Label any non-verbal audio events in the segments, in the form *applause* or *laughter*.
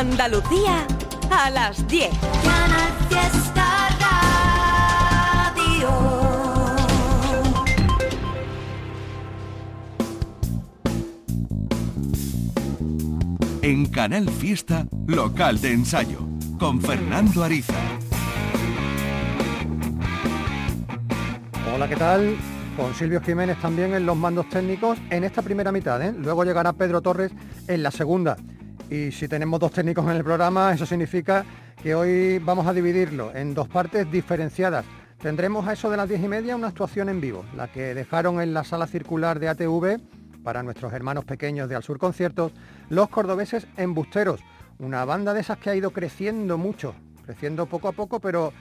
Andalucía a las 10. Canal Fiesta Radio. En Canal Fiesta, local de ensayo, con Fernando Ariza. Hola, ¿qué tal? Con Silvio Jiménez también en los mandos técnicos en esta primera mitad. ¿eh? Luego llegará Pedro Torres en la segunda. Y si tenemos dos técnicos en el programa, eso significa que hoy vamos a dividirlo en dos partes diferenciadas. Tendremos a eso de las diez y media una actuación en vivo, la que dejaron en la sala circular de ATV para nuestros hermanos pequeños de Al Sur Conciertos, los cordobeses Embusteros, una banda de esas que ha ido creciendo mucho, creciendo poco a poco, pero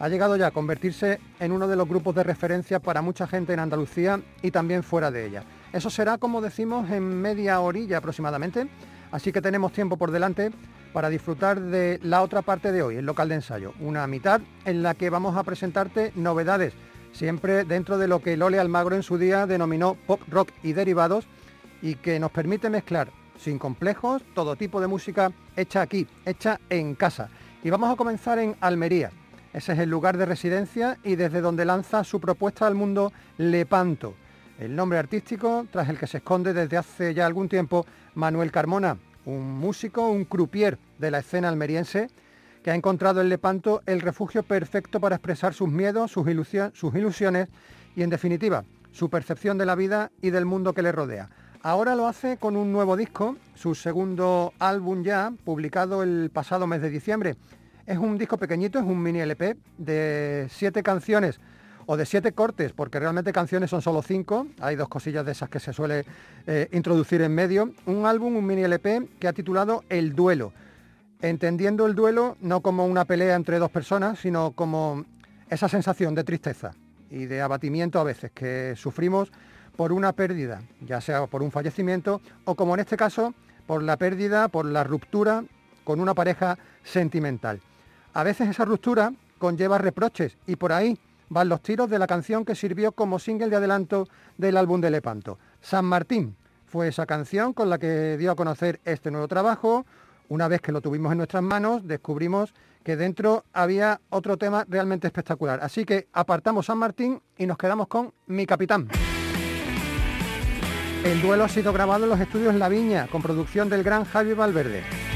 ha llegado ya a convertirse en uno de los grupos de referencia para mucha gente en Andalucía y también fuera de ella. Eso será, como decimos, en media orilla aproximadamente, así que tenemos tiempo por delante para disfrutar de la otra parte de hoy, el local de ensayo, una mitad en la que vamos a presentarte novedades, siempre dentro de lo que Lole Almagro en su día denominó pop rock y derivados y que nos permite mezclar sin complejos todo tipo de música hecha aquí, hecha en casa. Y vamos a comenzar en Almería. Ese es el lugar de residencia y desde donde lanza su propuesta al mundo Lepanto, el nombre artístico tras el que se esconde desde hace ya algún tiempo Manuel Carmona, un músico, un croupier de la escena almeriense que ha encontrado en Lepanto el refugio perfecto para expresar sus miedos, sus, sus ilusiones y en definitiva su percepción de la vida y del mundo que le rodea. Ahora lo hace con un nuevo disco, su segundo álbum ya, publicado el pasado mes de diciembre. Es un disco pequeñito, es un mini LP de siete canciones o de siete cortes, porque realmente canciones son solo cinco, hay dos cosillas de esas que se suele eh, introducir en medio. Un álbum, un mini LP que ha titulado El Duelo, entendiendo el duelo no como una pelea entre dos personas, sino como esa sensación de tristeza y de abatimiento a veces que sufrimos por una pérdida, ya sea por un fallecimiento o como en este caso por la pérdida, por la ruptura con una pareja sentimental. A veces esa ruptura conlleva reproches y por ahí van los tiros de la canción que sirvió como single de adelanto del álbum de Lepanto. San Martín fue esa canción con la que dio a conocer este nuevo trabajo. Una vez que lo tuvimos en nuestras manos, descubrimos que dentro había otro tema realmente espectacular. Así que apartamos San Martín y nos quedamos con Mi Capitán. El duelo ha sido grabado en los estudios La Viña, con producción del gran Javi Valverde.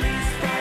Feliz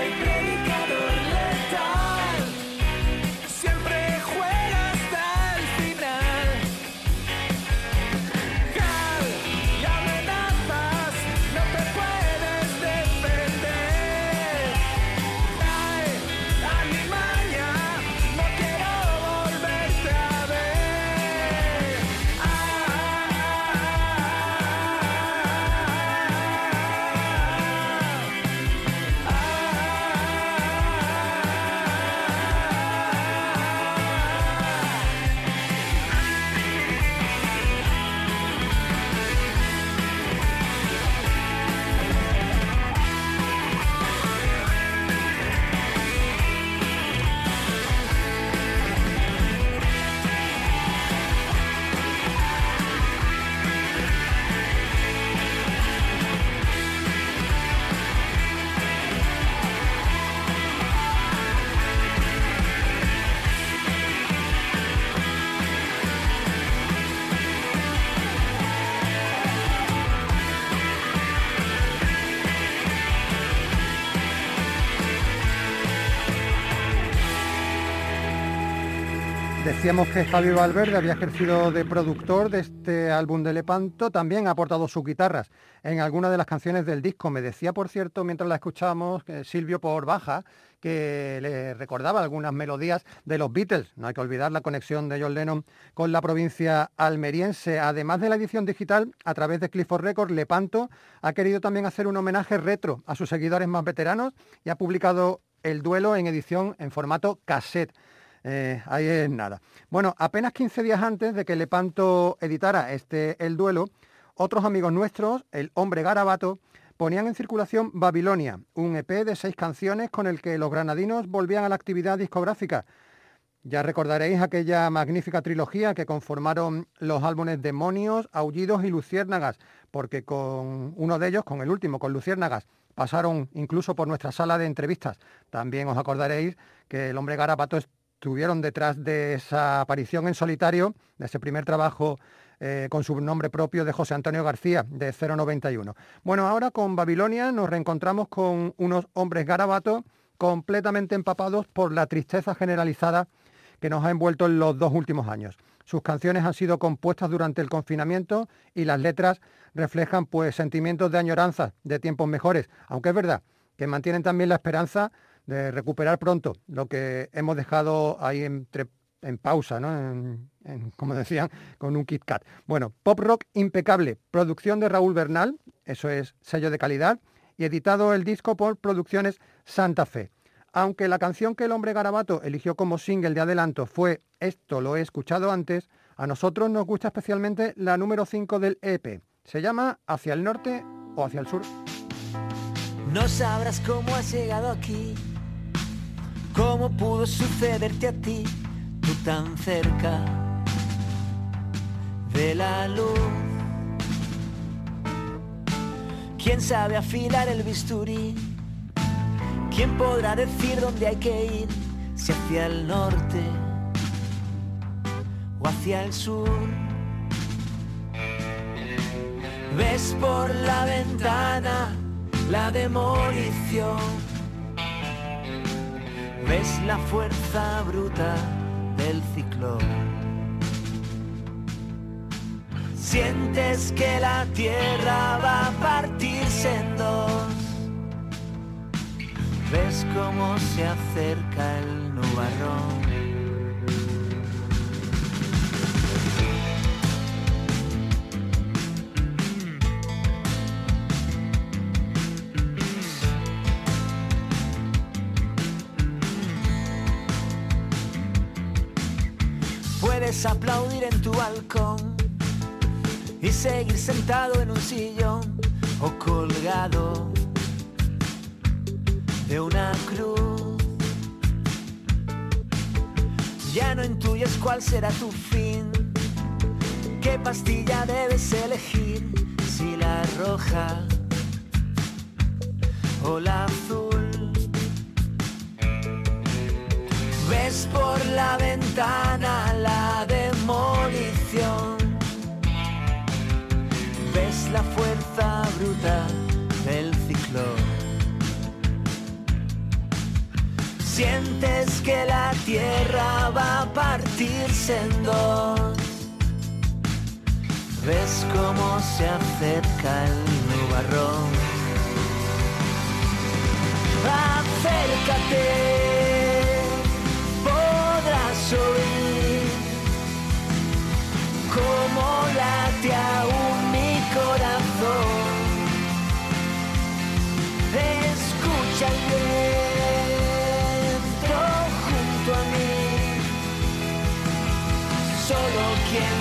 Decíamos que Javi Valverde había ejercido de productor de este álbum de Lepanto, también ha aportado sus guitarras en algunas de las canciones del disco. Me decía, por cierto, mientras la escuchábamos, Silvio por baja, que le recordaba algunas melodías de los Beatles. No hay que olvidar la conexión de John Lennon con la provincia almeriense. Además de la edición digital, a través de Clifford Records, Lepanto ha querido también hacer un homenaje retro a sus seguidores más veteranos y ha publicado el duelo en edición en formato cassette. Eh, ahí es nada. Bueno, apenas 15 días antes de que Lepanto editara este El Duelo, otros amigos nuestros, el hombre Garabato, ponían en circulación Babilonia, un EP de seis canciones con el que los granadinos volvían a la actividad discográfica. Ya recordaréis aquella magnífica trilogía que conformaron los álbumes Demonios, Aullidos y Luciérnagas, porque con uno de ellos, con el último, con Luciérnagas, pasaron incluso por nuestra sala de entrevistas. También os acordaréis que el hombre Garabato estuvieron detrás de esa aparición en solitario, de ese primer trabajo eh, con su nombre propio de José Antonio García, de 091. Bueno, ahora con Babilonia nos reencontramos con unos hombres garabatos completamente empapados por la tristeza generalizada que nos ha envuelto en los dos últimos años. Sus canciones han sido compuestas durante el confinamiento y las letras reflejan pues sentimientos de añoranza de tiempos mejores, aunque es verdad que mantienen también la esperanza de recuperar pronto lo que hemos dejado ahí entre, en pausa, ¿no? como decían, con un Kit Kat. Bueno, pop rock impecable, producción de Raúl Bernal, eso es sello de calidad, y editado el disco por Producciones Santa Fe. Aunque la canción que el hombre garabato eligió como single de adelanto fue Esto lo he escuchado antes, a nosotros nos gusta especialmente la número 5 del EP. Se llama Hacia el norte o hacia el sur. No sabrás cómo has llegado aquí ¿Cómo pudo sucederte a ti, tú tan cerca de la luz? ¿Quién sabe afilar el bisturí? ¿Quién podrá decir dónde hay que ir? Si hacia el norte o hacia el sur. Ves por la ventana la demolición ves la fuerza bruta del ciclón. Sientes que la tierra va a partirse en dos. Ves cómo se acerca el nubarrón. Aplaudir en tu balcón y seguir sentado en un sillón o colgado de una cruz. Ya no intuyes cuál será tu fin, qué pastilla debes elegir, si la roja o la azul. Ves por la ventana la demolición. Ves la fuerza bruta del ciclón. Sientes que la tierra va a partirse en dos. Ves cómo se acerca el nubarrón. Acércate oír como late aún mi corazón. Escucha el viento junto a mí. Solo quien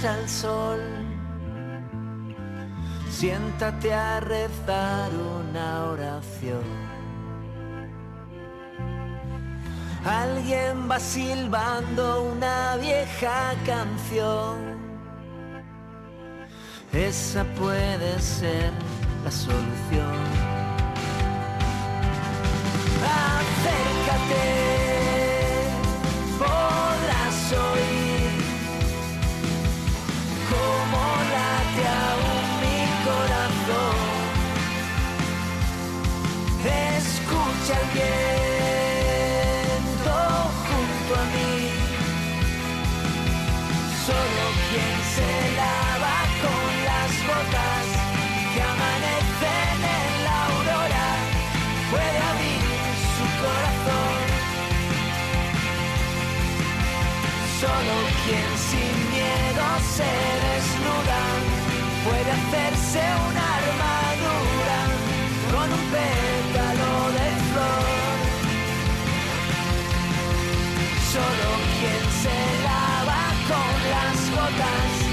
entra el sol. Siéntate a rezar una oración. Alguien va silbando una vieja canción. Esa puede ser la solución. Escucha el viento junto a mí. Solo quien se lava con las botas que amanecen en la aurora puede abrir su corazón. Solo quien sin miedo se desnuda puede hacerse una con las gotas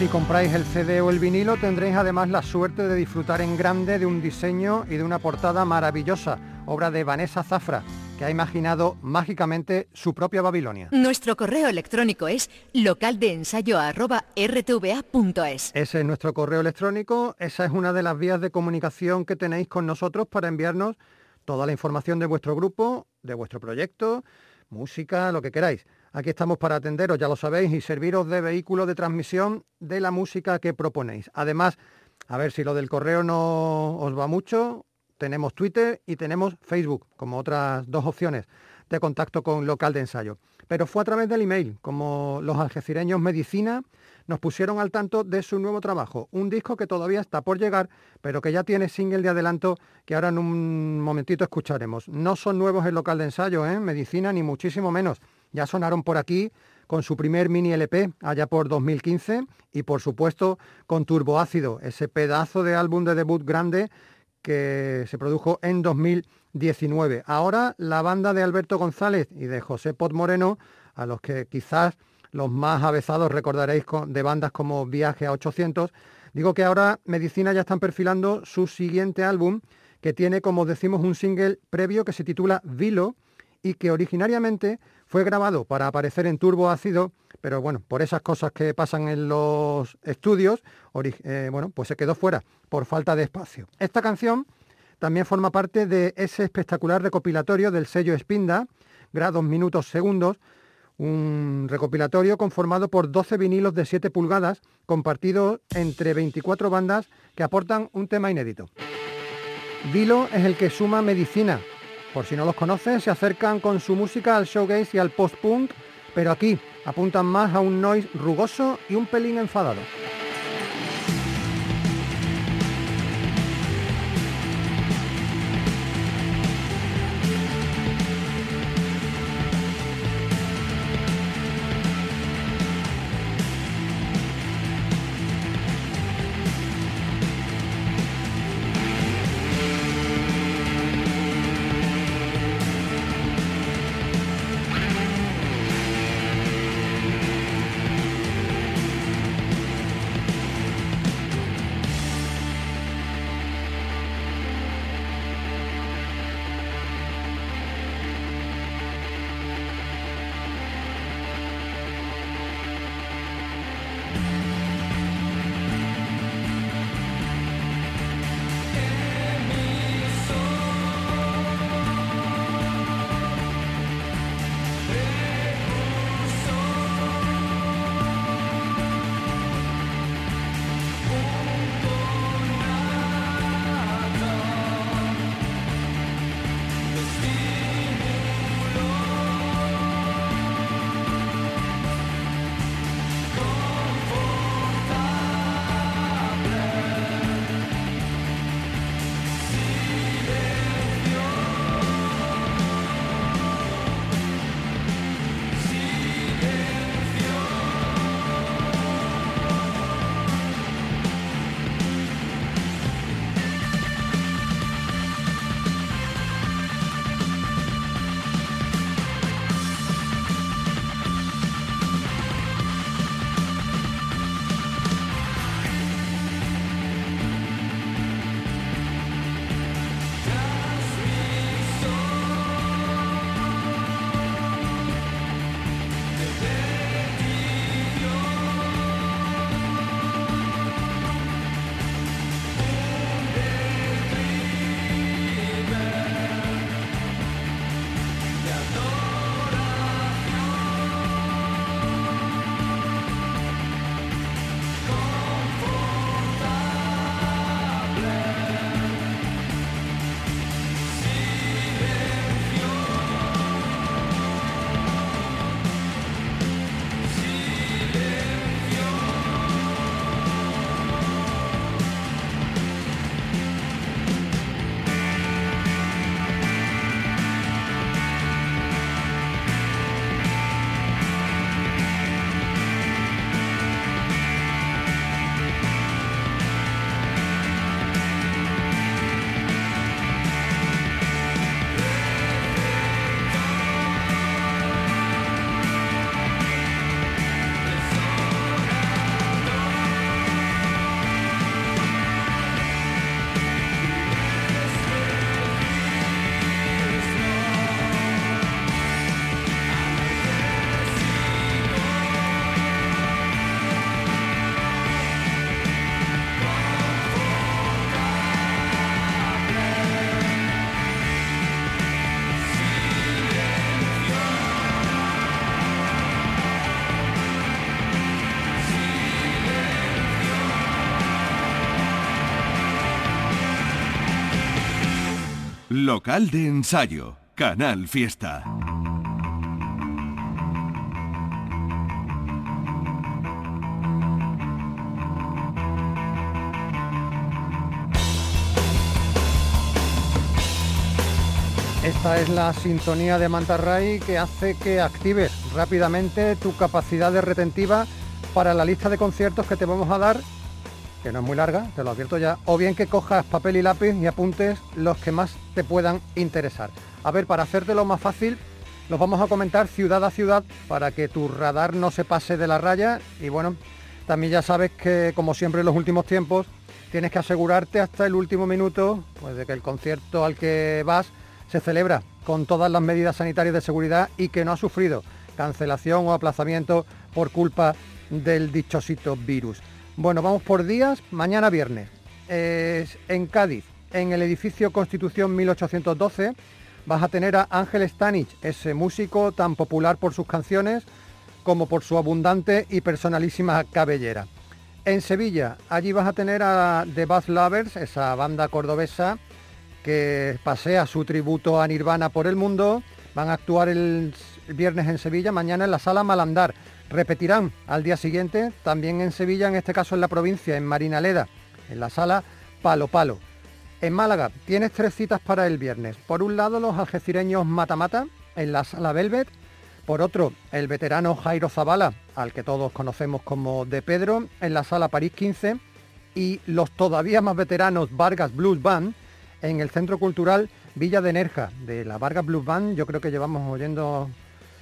Si compráis el CD o el vinilo tendréis además la suerte de disfrutar en grande de un diseño y de una portada maravillosa, obra de Vanessa Zafra, que ha imaginado mágicamente su propia Babilonia. Nuestro correo electrónico es localdeensayo@rtva.es. Ese es nuestro correo electrónico, esa es una de las vías de comunicación que tenéis con nosotros para enviarnos toda la información de vuestro grupo, de vuestro proyecto, música, lo que queráis. Aquí estamos para atenderos, ya lo sabéis, y serviros de vehículo de transmisión de la música que proponéis. Además, a ver si lo del correo no os va mucho, tenemos Twitter y tenemos Facebook como otras dos opciones de contacto con local de ensayo. Pero fue a través del email, como los algecireños Medicina nos pusieron al tanto de su nuevo trabajo, un disco que todavía está por llegar, pero que ya tiene single de adelanto que ahora en un momentito escucharemos. No son nuevos el local de ensayo, ¿eh? Medicina, ni muchísimo menos. Ya sonaron por aquí con su primer mini LP allá por 2015 y por supuesto con Turboácido, ese pedazo de álbum de debut grande que se produjo en 2019. Ahora la banda de Alberto González y de José Pot Moreno, a los que quizás los más avezados recordaréis de bandas como Viaje a 800, digo que ahora Medicina ya están perfilando su siguiente álbum, que tiene, como decimos, un single previo que se titula Vilo y que originariamente fue grabado para aparecer en Turbo Ácido, pero bueno, por esas cosas que pasan en los estudios, eh, bueno, pues se quedó fuera por falta de espacio. Esta canción también forma parte de ese espectacular recopilatorio del sello Spinda, grados, minutos, segundos, un recopilatorio conformado por 12 vinilos de 7 pulgadas, compartidos entre 24 bandas que aportan un tema inédito. Vilo es el que suma medicina. Por si no los conocen, se acercan con su música al showgaze y al post-punk, pero aquí apuntan más a un noise rugoso y un pelín enfadado. Local de ensayo, Canal Fiesta. Esta es la sintonía de Mantarray que hace que actives rápidamente tu capacidad de retentiva para la lista de conciertos que te vamos a dar, que no es muy larga, te lo advierto ya, o bien que cojas papel y lápiz y apuntes los que más te puedan interesar. A ver, para hacértelo más fácil, los vamos a comentar ciudad a ciudad para que tu radar no se pase de la raya y bueno, también ya sabes que como siempre en los últimos tiempos tienes que asegurarte hasta el último minuto pues, de que el concierto al que vas se celebra con todas las medidas sanitarias de seguridad y que no ha sufrido cancelación o aplazamiento por culpa del dichosito virus. Bueno, vamos por días. Mañana viernes, en Cádiz, en el edificio Constitución 1812, vas a tener a Ángel Stanich, ese músico tan popular por sus canciones como por su abundante y personalísima cabellera. En Sevilla, allí vas a tener a The Bath Lovers, esa banda cordobesa que pasea su tributo a Nirvana por el mundo. Van a actuar el viernes en Sevilla, mañana en la sala Malandar. Repetirán al día siguiente, también en Sevilla, en este caso en la provincia, en Marinaleda, en la sala Palo Palo. En Málaga tienes tres citas para el viernes. Por un lado los algecireños Mata Mata en la sala Velvet. Por otro, el veterano Jairo Zavala, al que todos conocemos como De Pedro, en la sala París 15. Y los todavía más veteranos Vargas Blues Band en el Centro Cultural Villa de Nerja, de la Vargas Blues Band. Yo creo que llevamos oyendo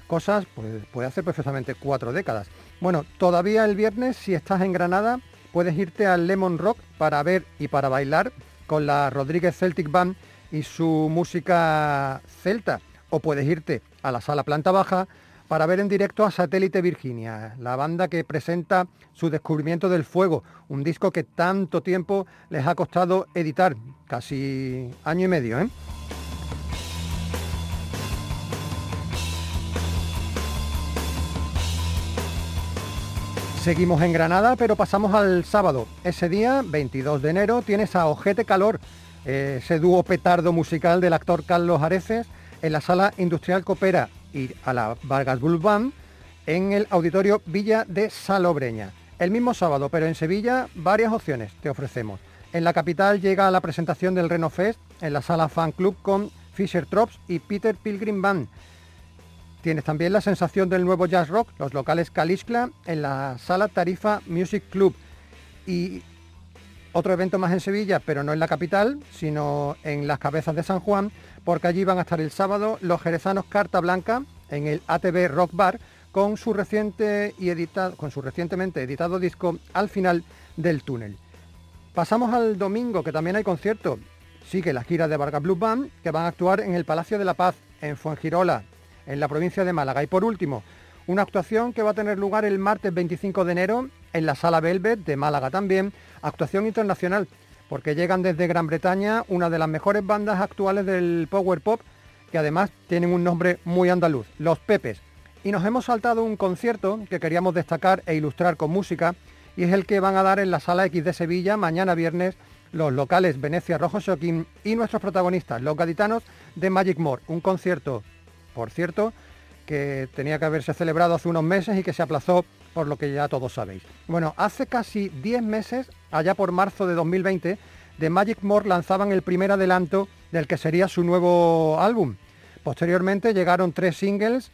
cosas, pues puede hacer perfectamente cuatro décadas. Bueno, todavía el viernes, si estás en Granada, puedes irte al Lemon Rock para ver y para bailar con la Rodríguez Celtic Band y su música celta. O puedes irte a la sala planta baja para ver en directo a Satélite Virginia, la banda que presenta su descubrimiento del fuego, un disco que tanto tiempo les ha costado editar, casi año y medio. ¿eh? Seguimos en Granada, pero pasamos al sábado. Ese día, 22 de enero, tienes a Ojete Calor, ese dúo petardo musical del actor Carlos Areces, en la sala Industrial Copera y a la Vargas Bulbán en el auditorio Villa de Salobreña. El mismo sábado, pero en Sevilla, varias opciones te ofrecemos. En la capital llega la presentación del Reno Fest en la sala Fan Club con Fisher Trops y Peter Pilgrim Band. Tienes también la sensación del nuevo jazz rock, los locales Calixcla en la sala Tarifa Music Club. Y otro evento más en Sevilla, pero no en la capital, sino en las cabezas de San Juan, porque allí van a estar el sábado los jerezanos Carta Blanca en el ATV Rock Bar con su, reciente y con su recientemente editado disco Al final del túnel. Pasamos al domingo, que también hay concierto. Sigue la gira de Vargas Blue Band, que van a actuar en el Palacio de la Paz, en Fuengirola, en la provincia de Málaga. Y por último, una actuación que va a tener lugar el martes 25 de enero en la Sala Velvet de Málaga también, actuación internacional, porque llegan desde Gran Bretaña una de las mejores bandas actuales del Power Pop, que además tienen un nombre muy andaluz, Los Pepes. Y nos hemos saltado un concierto que queríamos destacar e ilustrar con música, y es el que van a dar en la Sala X de Sevilla mañana viernes los locales Venecia Rojo Shocking y nuestros protagonistas, los gaditanos de Magic More. Un concierto, por cierto, que tenía que haberse celebrado hace unos meses y que se aplazó por lo que ya todos sabéis. Bueno, hace casi 10 meses, allá por marzo de 2020, The Magic More lanzaban el primer adelanto del que sería su nuevo álbum. Posteriormente llegaron tres singles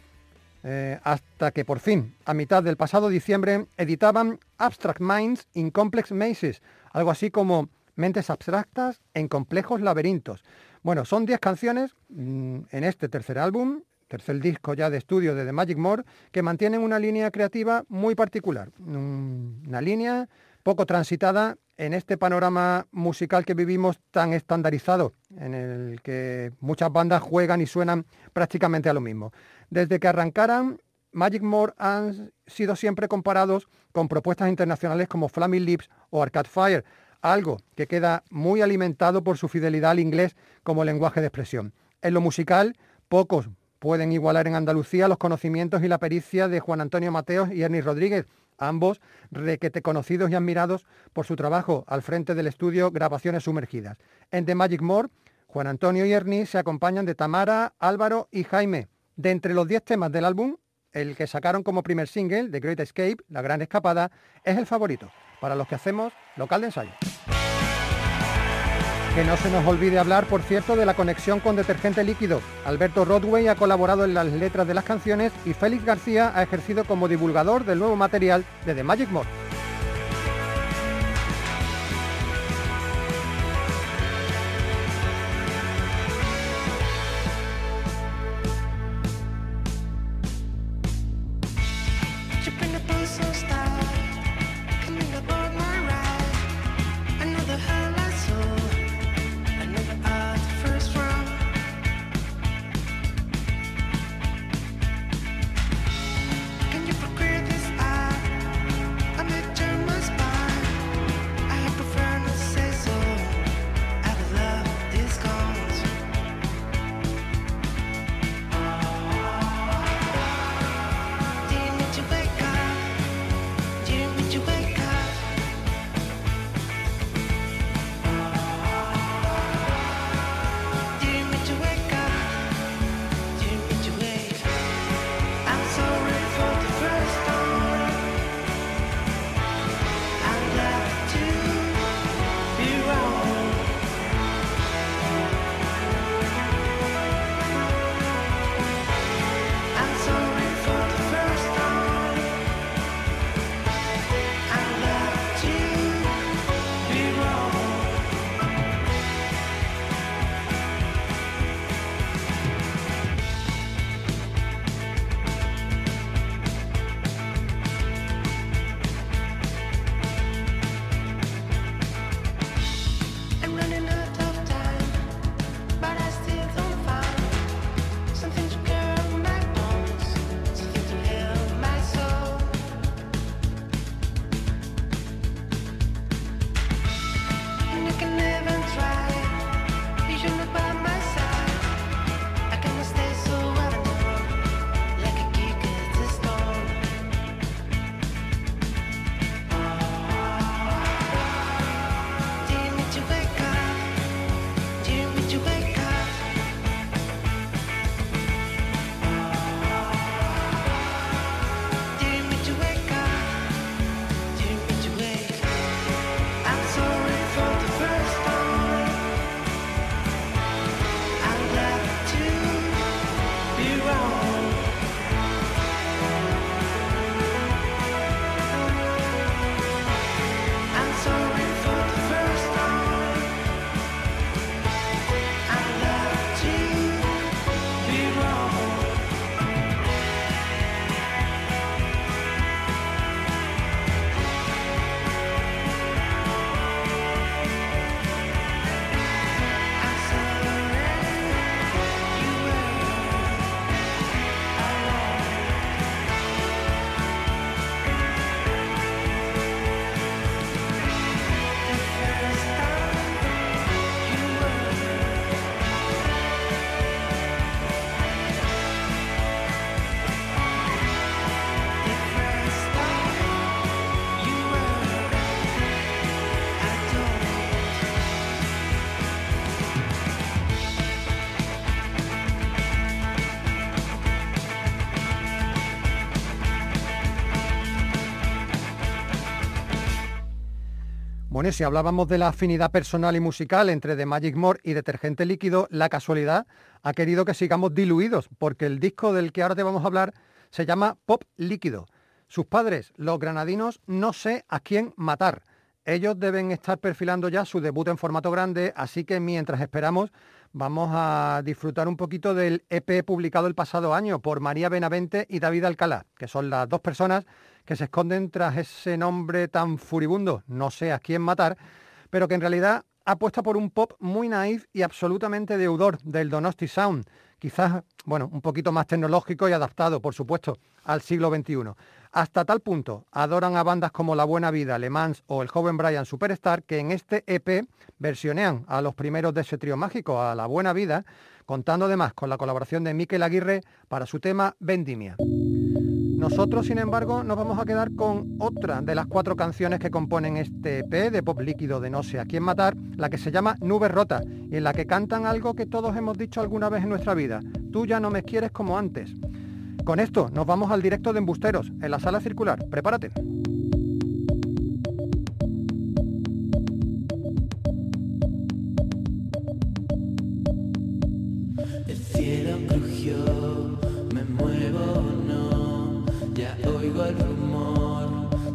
eh, hasta que por fin, a mitad del pasado diciembre, editaban Abstract Minds in Complex Mazes, algo así como Mentes abstractas en complejos laberintos. Bueno, son 10 canciones mm, en este tercer álbum, tercer disco ya de estudio de The Magic More, que mantienen una línea creativa muy particular, una línea poco transitada en este panorama musical que vivimos tan estandarizado, en el que muchas bandas juegan y suenan prácticamente a lo mismo. Desde que arrancaran, Magic More han sido siempre comparados con propuestas internacionales como Flaming Lips o Arcade Fire, algo que queda muy alimentado por su fidelidad al inglés como lenguaje de expresión. En lo musical, pocos pueden igualar en Andalucía los conocimientos y la pericia de Juan Antonio Mateos y Ernie Rodríguez, ambos requete conocidos y admirados por su trabajo al frente del estudio Grabaciones Sumergidas. En The Magic More, Juan Antonio y Ernie se acompañan de Tamara, Álvaro y Jaime. De entre los 10 temas del álbum, el que sacaron como primer single, The Great Escape, La Gran Escapada, es el favorito para los que hacemos local de ensayo. Que no se nos olvide hablar, por cierto, de la conexión con detergente líquido. Alberto Rodway ha colaborado en las letras de las canciones y Félix García ha ejercido como divulgador del nuevo material de The Magic More. Bueno, si hablábamos de la afinidad personal y musical entre The Magic More y Detergente Líquido, la casualidad ha querido que sigamos diluidos, porque el disco del que ahora te vamos a hablar se llama Pop Líquido. Sus padres, los granadinos, no sé a quién matar. Ellos deben estar perfilando ya su debut en formato grande, así que mientras esperamos vamos a disfrutar un poquito del EP publicado el pasado año por María Benavente y David Alcalá, que son las dos personas que se esconden tras ese nombre tan furibundo, no sé a quién matar, pero que en realidad apuesta por un pop muy naif y absolutamente deudor del Donosti Sound, quizás, bueno, un poquito más tecnológico y adaptado, por supuesto, al siglo XXI. Hasta tal punto adoran a bandas como La Buena Vida, Le Mans o El Joven Brian Superstar, que en este EP versionean a los primeros de ese trío mágico, a La Buena Vida, contando además con la colaboración de Miquel Aguirre para su tema Vendimia. Nosotros, sin embargo, nos vamos a quedar con otra de las cuatro canciones que componen este EP de pop líquido de No sé a quién matar, la que se llama Nube Rota, y en la que cantan algo que todos hemos dicho alguna vez en nuestra vida, tú ya no me quieres como antes. Con esto nos vamos al directo de Embusteros, en la sala circular. Prepárate.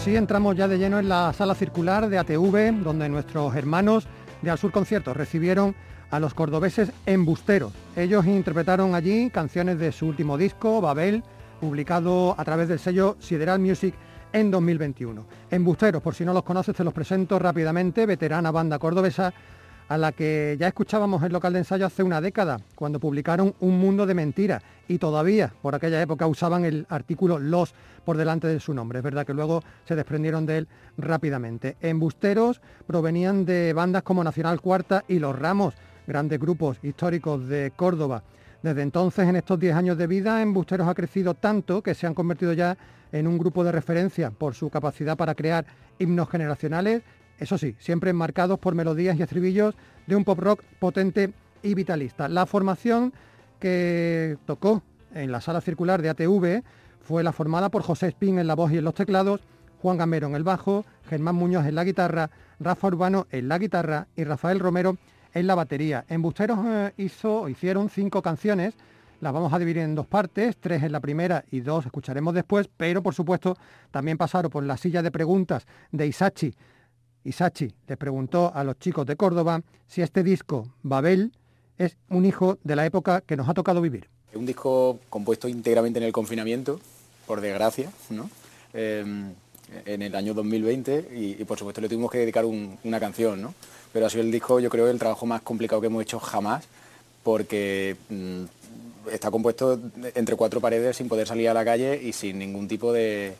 sí, entramos ya de lleno en la sala circular de ATV, donde nuestros hermanos de Al Sur Conciertos recibieron a los cordobeses embusteros. Ellos interpretaron allí canciones de su último disco, Babel, publicado a través del sello Sideral Music en 2021. Embusteros, por si no los conoces, te los presento rápidamente, veterana banda cordobesa a la que ya escuchábamos en local de ensayo hace una década, cuando publicaron Un Mundo de Mentiras, y todavía por aquella época usaban el artículo Los por delante de su nombre. Es verdad que luego se desprendieron de él rápidamente. Embusteros provenían de bandas como Nacional Cuarta y Los Ramos, grandes grupos históricos de Córdoba. Desde entonces, en estos 10 años de vida, Embusteros ha crecido tanto que se han convertido ya en un grupo de referencia por su capacidad para crear himnos generacionales eso sí, siempre enmarcados por melodías y estribillos de un pop rock potente y vitalista. La formación que tocó en la sala circular de ATV fue la formada por José Espín en la voz y en los teclados, Juan Gamero en el bajo, Germán Muñoz en la guitarra, Rafa Urbano en la guitarra y Rafael Romero en la batería. En Busteros eh, hizo, hicieron cinco canciones, las vamos a dividir en dos partes, tres en la primera y dos escucharemos después, pero por supuesto también pasaron por la silla de preguntas de Isachi Isachi le preguntó a los chicos de Córdoba si este disco, Babel, es un hijo de la época que nos ha tocado vivir. Es un disco compuesto íntegramente en el confinamiento, por desgracia, ¿no? Em, en el año 2020 y, por supuesto le tuvimos que dedicar una canción, ¿no? Pero ha sido el disco, yo creo, el trabajo más complicado que hemos hecho jamás, porque mm, está compuesto entre cuatro paredes sin poder salir a la calle y sin ningún tipo de,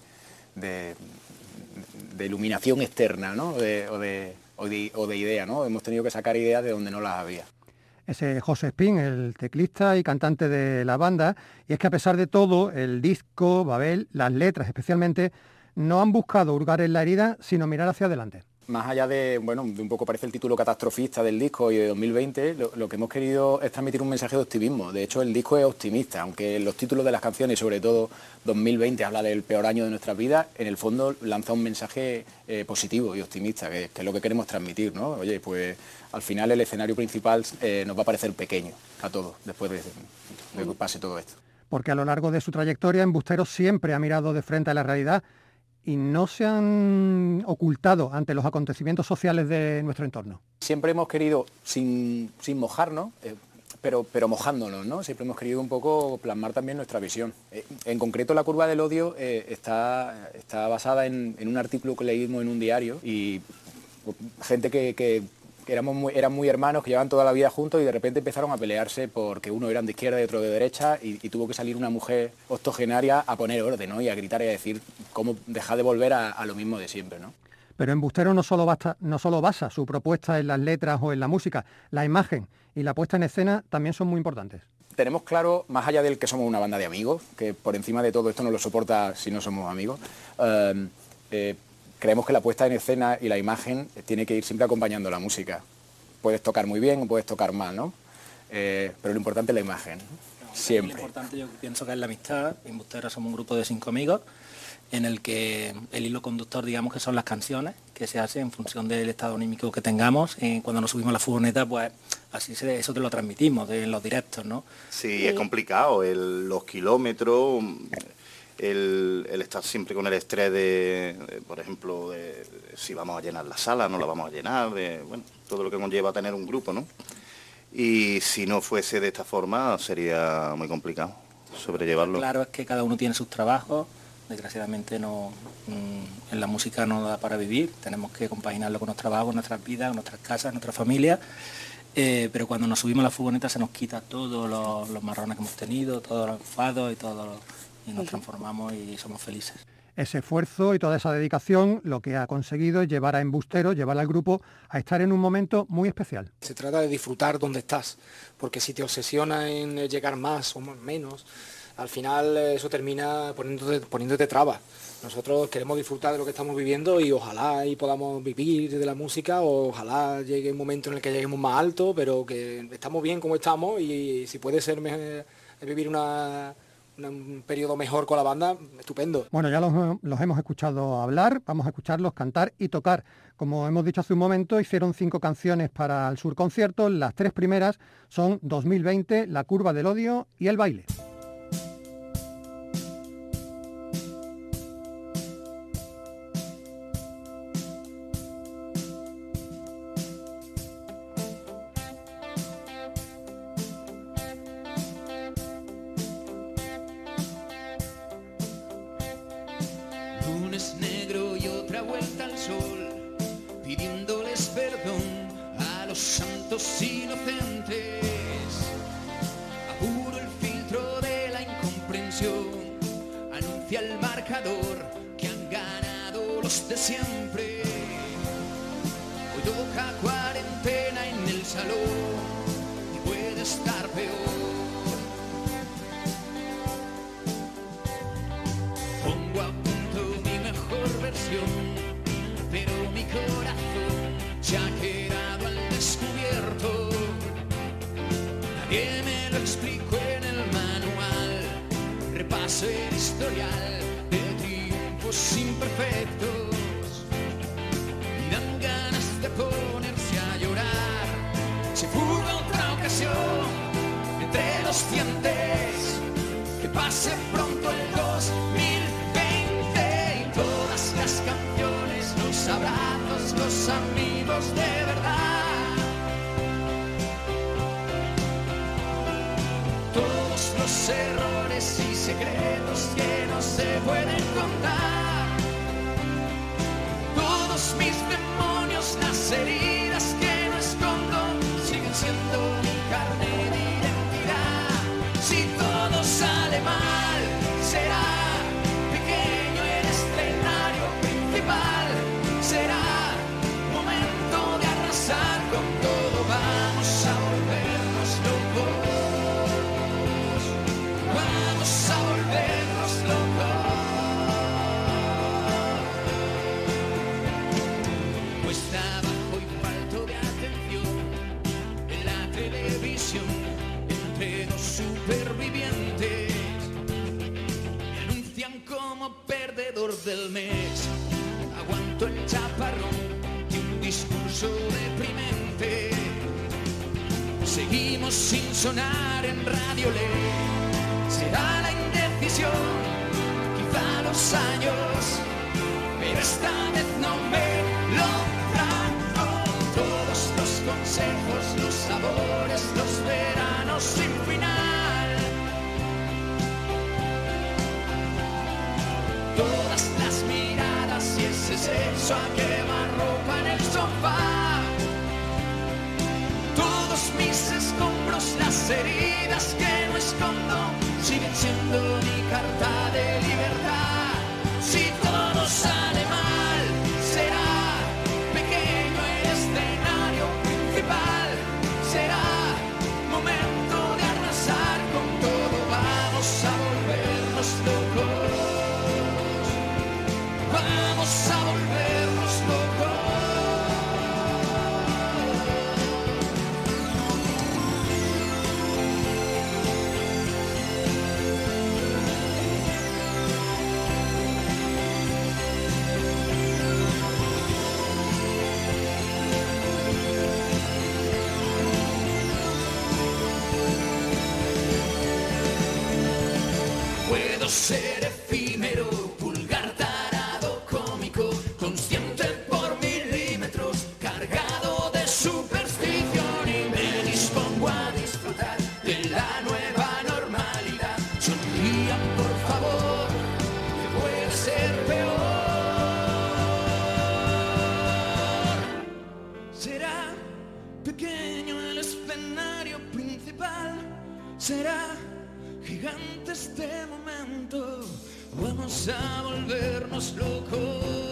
iluminación externa, ¿no? o, de, o de idea, ¿no? Hemos tenido que sacar ideas de donde no las había ese José Spin, el teclista y cantante de la banda, y es que a pesar de todo, el disco, Babel, las letras especialmente, no han buscado hurgar en la herida, sino mirar hacia adelante más allá de, bueno, de un poco parece el título catastrofista del disco y de 2020, lo, que hemos querido es transmitir un mensaje de optimismo. De hecho, el disco es optimista, aunque los títulos de las canciones, sobre todo 2020, habla del peor año de nuestras vidas, en el fondo lanza un mensaje eh, positivo y optimista, que, es lo que queremos transmitir, ¿no? Oye, pues al final el escenario principal eh, nos va a parecer pequeño a todos, después de, de que pase todo esto. Porque a lo largo de su trayectoria, Embustero siempre ha mirado de frente a la realidad y no se han ocultado ante los acontecimientos sociales de nuestro entorno. Siempre hemos querido, sin, mojarnos, eh, pero, pero mojándonos, ¿no? Siempre hemos querido un poco plasmar también nuestra visión. Eh, en concreto, la curva del odio eh, está, está basada en, en, un artículo que leímos en un diario y gente que éramos muy, eran muy hermanos, que llevaban toda la vida juntos y de repente empezaron a pelearse porque uno eran de izquierda y otro de derecha y, tuvo que salir una mujer octogenaria a poner orden ¿no? y a gritar y a decir cómo dejar de volver a, lo mismo de siempre. ¿no? Pero Embustero no solo, basta, no solo basa su propuesta en las letras o en la música, la imagen y la puesta en escena también son muy importantes. Tenemos claro, más allá del que somos una banda de amigos, que por encima de todo esto no lo soporta si no somos amigos, eh, eh, creemos que la puesta en escena y la imagen tiene que ir siempre acompañando la música. Puedes tocar muy bien o puedes tocar mal, ¿no? Eh, pero lo importante es la imagen, siempre. Lo importante yo pienso que es la amistad. En somos un grupo de cinco amigos en el que el hilo conductor, digamos, que son las canciones que se hacen en función del estado anímico que tengamos. Eh, cuando nos subimos a la furgoneta, pues así se, eso te lo transmitimos en los directos, ¿no? Sí, es complicado. los kilómetros el, estar siempre con el estrés de, por ejemplo, de, si vamos a llenar la sala, no la vamos a llenar, de, bueno, todo lo que conlleva tener un grupo, ¿no? Y si no fuese de esta forma sería muy complicado sobrellevarlo. Claro, es que cada uno tiene sus trabajos, desgraciadamente no mm, en la música no da para vivir, tenemos que compaginarlo con nuestros trabajos, nuestras vidas, nuestras casas, nuestra familia. Eh, pero cuando nos subimos a la furgoneta se nos quita todos los, marrones que hemos tenido, todos los enfados y todos los y nos transformamos y somos felices. Ese esfuerzo y toda esa dedicación lo que ha conseguido es llevar a Embustero, llevar al grupo a estar en un momento muy especial. Se trata de disfrutar donde estás, porque si te obsesiona en llegar más o menos, al final eso termina poniéndote, poniéndote trabas. Nosotros queremos disfrutar de lo que estamos viviendo y ojalá y podamos vivir de la música, o ojalá llegue un momento en el que lleguemos más alto, pero que estamos bien como estamos y si puede ser vivir una un periodo mejor con la banda, estupendo. Bueno, ya los, hemos escuchado hablar, vamos a escucharlos cantar y tocar. Como hemos dicho hace un momento, hicieron cinco canciones para el Sur Concierto, las tres primeras son 2020, La Curva del Odio y El Baile. Si sonar en radio ley. Será la indecisión, quizá los años, pero esta vez no me lo trago. Todos los consejos, los sabores, los veranos sin final. Todas las miradas y ese sexo a heridas que no escondo, siguen siendo mi carta de libertad. Será gigante este momento, vamos a volvernos locos,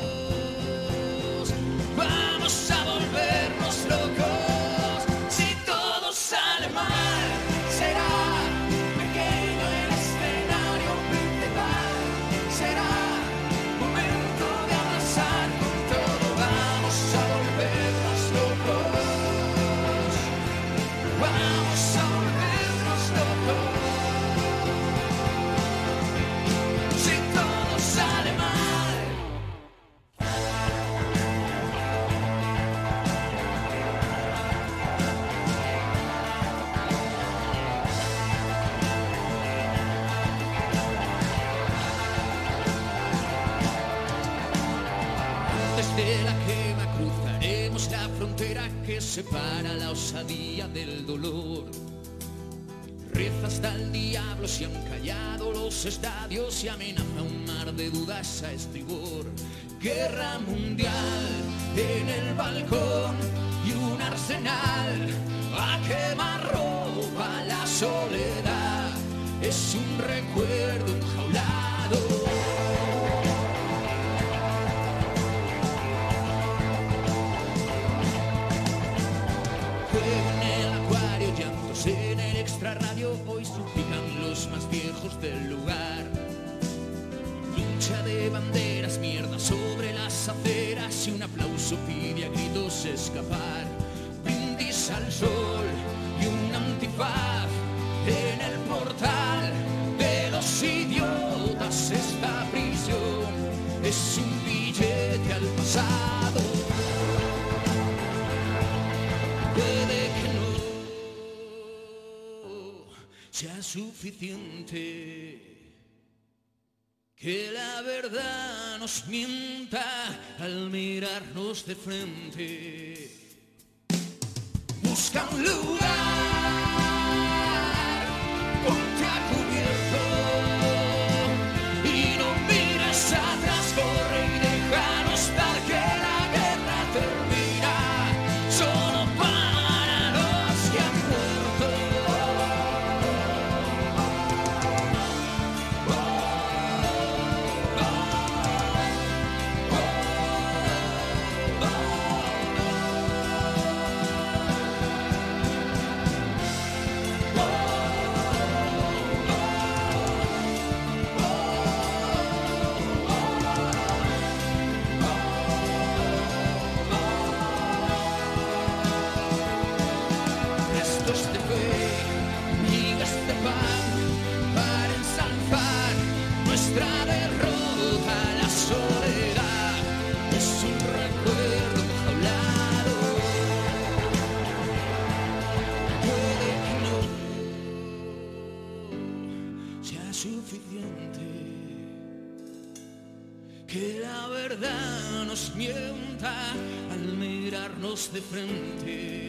si han callado los estadios y amenaza un mar de dudas a estribor. Guerra mundial en el balcón y un arsenal a quemar ropa la soledad. Es un recuerdo aplauso pide a gritos escapar. Brindis al sol y un antifaz en el portal de los idiotas. Esta prisión es un billete al pasado. puede que no sea suficiente. Que la verdad nos mienta al mirarnos de frente. Busca lugar, verdad nos mienta al mirarnos de frente.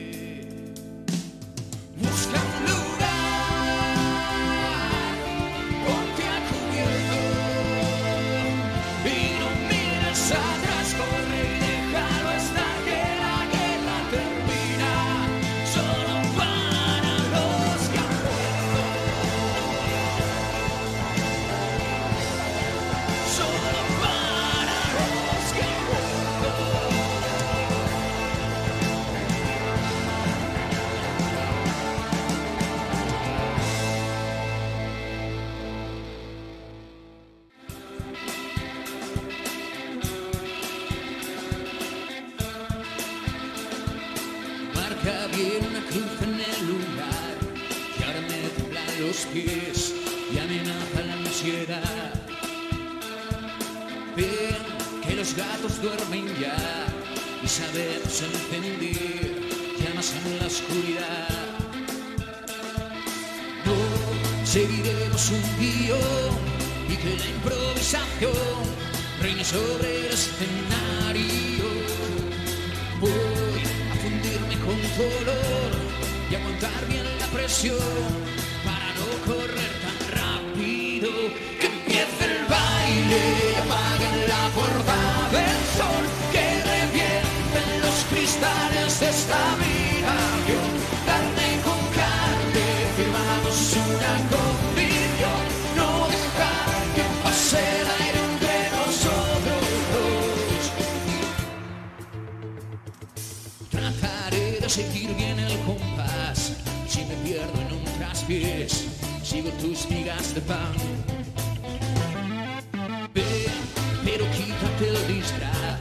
vista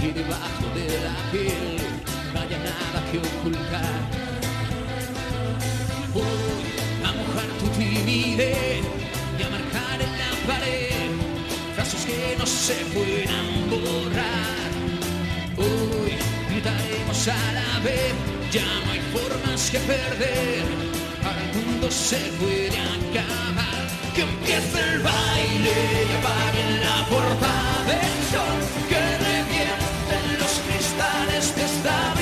y debajo de la piel no haya nada que ocultar. Voy a mojar tu timidez y a marcar en la pared frases que no se puedan borrar. Hoy gritaremos a la vez, ya no hay formas que perder. Ahora el mundo se puede acabar. Que empiece el baile y apaguen la portada pecho, que revienten los cristales de esta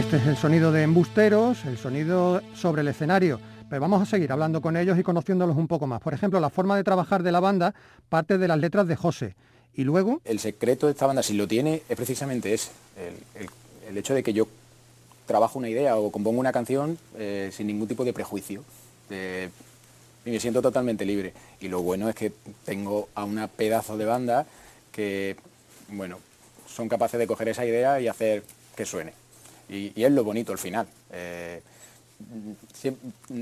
Este es el sonido de embusteros, el sonido sobre el escenario. Pero vamos a seguir hablando con ellos y conociéndolos un poco más. Por ejemplo, la forma de trabajar de la banda parte de las letras de José. Y luego... El secreto de esta banda, si lo tiene, es precisamente ese. El, hecho de que yo trabajo una idea o compongo una canción eh, sin ningún tipo de prejuicio. Y me siento totalmente libre. Y lo bueno es que tengo a una pedazo de banda que, bueno, son capaces de coger esa idea y hacer que suene. Y, es lo bonito al final. Eh,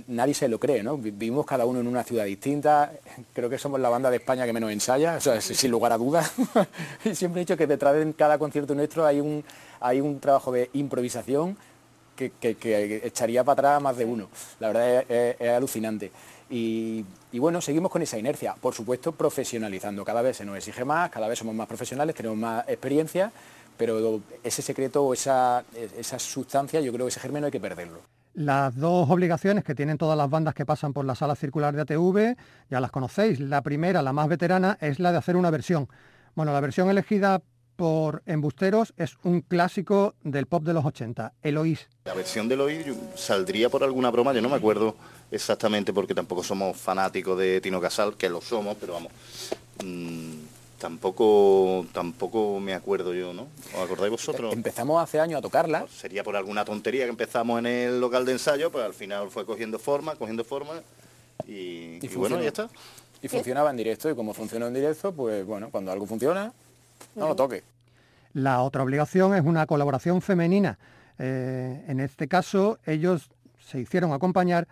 nadie se lo cree, ¿no? Vivimos cada uno en una ciudad distinta, creo que somos la banda de España que menos ensaya, sin lugar a dudas. *laughs* y siempre he dicho que detrás de cada concierto nuestro hay un, hay un trabajo de improvisación que, echaría para atrás más de uno. La verdad es, alucinante. Y, bueno, seguimos con esa inercia, por supuesto profesionalizando, cada vez se nos exige más, cada vez somos más profesionales, tenemos más experiencia, pero ese secreto o esa, esa sustancia, yo creo que ese germen no hay que perderlo. Las dos obligaciones que tienen todas las bandas que pasan por la sala circular de ATV, ya las conocéis. La primera, la más veterana, es la de hacer una versión. Bueno, la versión elegida por Embusteros es un clásico del pop de los 80, Eloís. La versión de Eloís saldría por alguna broma, yo no me acuerdo exactamente porque tampoco somos fanáticos de Tino Casal, que lo somos, pero vamos, mm, Tampoco, tampoco me acuerdo yo, ¿no? ¿Os acordáis vosotros? Empezamos hace años a tocarla. Pues sería por alguna tontería que empezamos en el local de ensayo, pues al final fue cogiendo forma, cogiendo forma y, bueno, ya está. Y funcionaba en directo y como funcionó en directo, pues bueno, cuando algo funciona, no lo toque. La otra obligación es una colaboración femenina. Eh, en este caso, ellos se hicieron acompañar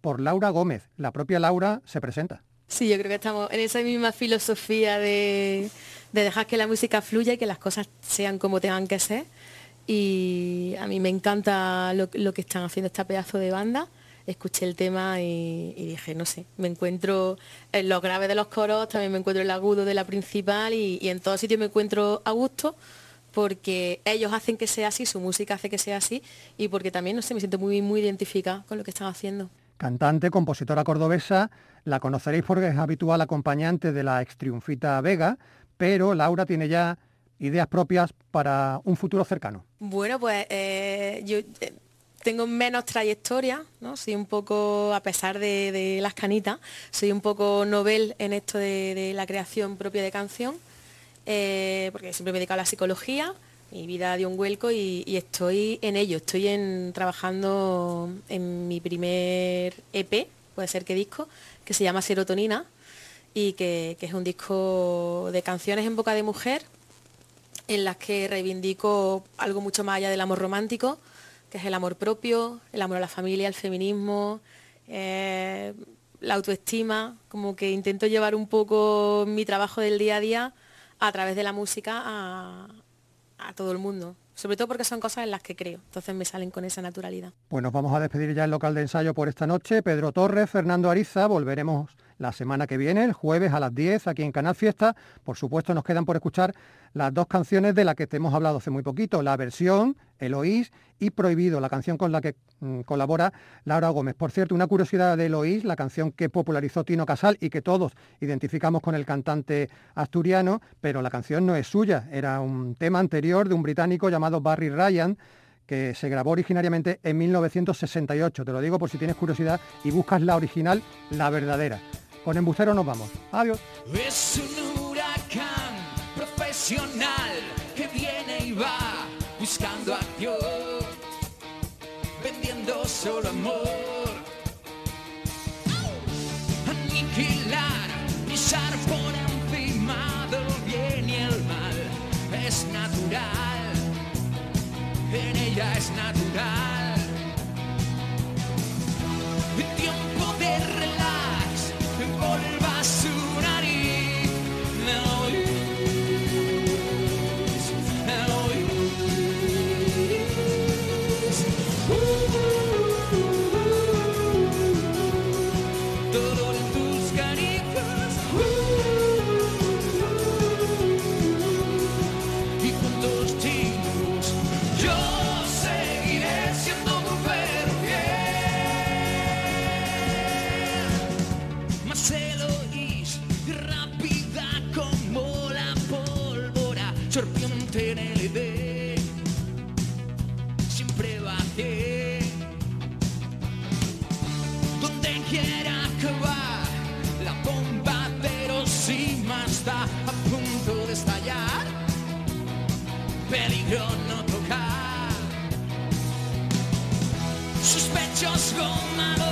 por Laura Gómez. La propia Laura se presenta. Sí, yo creo que estamos en esa misma filosofía de, dejar que la música fluya y que las cosas sean como tengan que ser. Y a mí me encanta lo, que están haciendo esta pedazo de banda. Escuché el tema y, dije, no sé, me encuentro en los graves de los coros, también me encuentro el agudo de la principal y, en todo sitio me encuentro a gusto porque ellos hacen que sea así, su música hace que sea así y porque también, no sé, me siento muy, muy identificada con lo que están haciendo. Cantante, compositora cordobesa, la conoceréis porque es habitual acompañante de la ex triunfita Vega, pero Laura tiene ya ideas propias para un futuro cercano. Bueno, pues eh, yo eh, tengo menos trayectoria, ¿no? Soy un poco, a pesar de, las canitas, soy un poco novel en esto de, la creación propia de canción, eh, porque siempre me he dedicado a la psicología, mi vida dio un vuelco y, estoy en ello, estoy trabajando en mi primer EP, puede ser que disco, que se llama Serotonina y que, es un disco de canciones en boca de mujer en las que reivindico algo mucho más allá del amor romántico, que es el amor propio, el amor a la familia, el feminismo, eh, la autoestima, como que intento llevar un poco mi trabajo del día a día a través de la música a, a todo el mundo sobre todo porque son cosas en las que creo, entonces me salen con esa naturalidad. Pues nos vamos a despedir ya el local de ensayo por esta noche. Pedro Torres, Fernando Ariza, volveremos la semana que viene, el jueves a las 10, aquí en Canal Fiesta. Por supuesto, nos quedan por escuchar las dos canciones de las que te hemos hablado hace muy poquito, la versión, Eloís, y Prohibido, la canción con la que mm, colabora Laura Gómez. Por cierto, una curiosidad de Eloís, la canción que popularizó Tino Casal y que todos identificamos con el cantante asturiano, pero la canción no es suya, era un tema anterior de un británico llamado Barry Ryan, que se grabó originariamente en 1968. Te lo digo por si tienes curiosidad y buscas la original, la verdadera. Con embustero nos vamos. Adiós. Buscando acción, vendiendo solo amor. Aniquilar, pisar por encima del bien y el mal es natural, en ella es natural. quiera acabar. La bomba de más está a punto de estallar. Peligro no tocar. Sospechos gomados.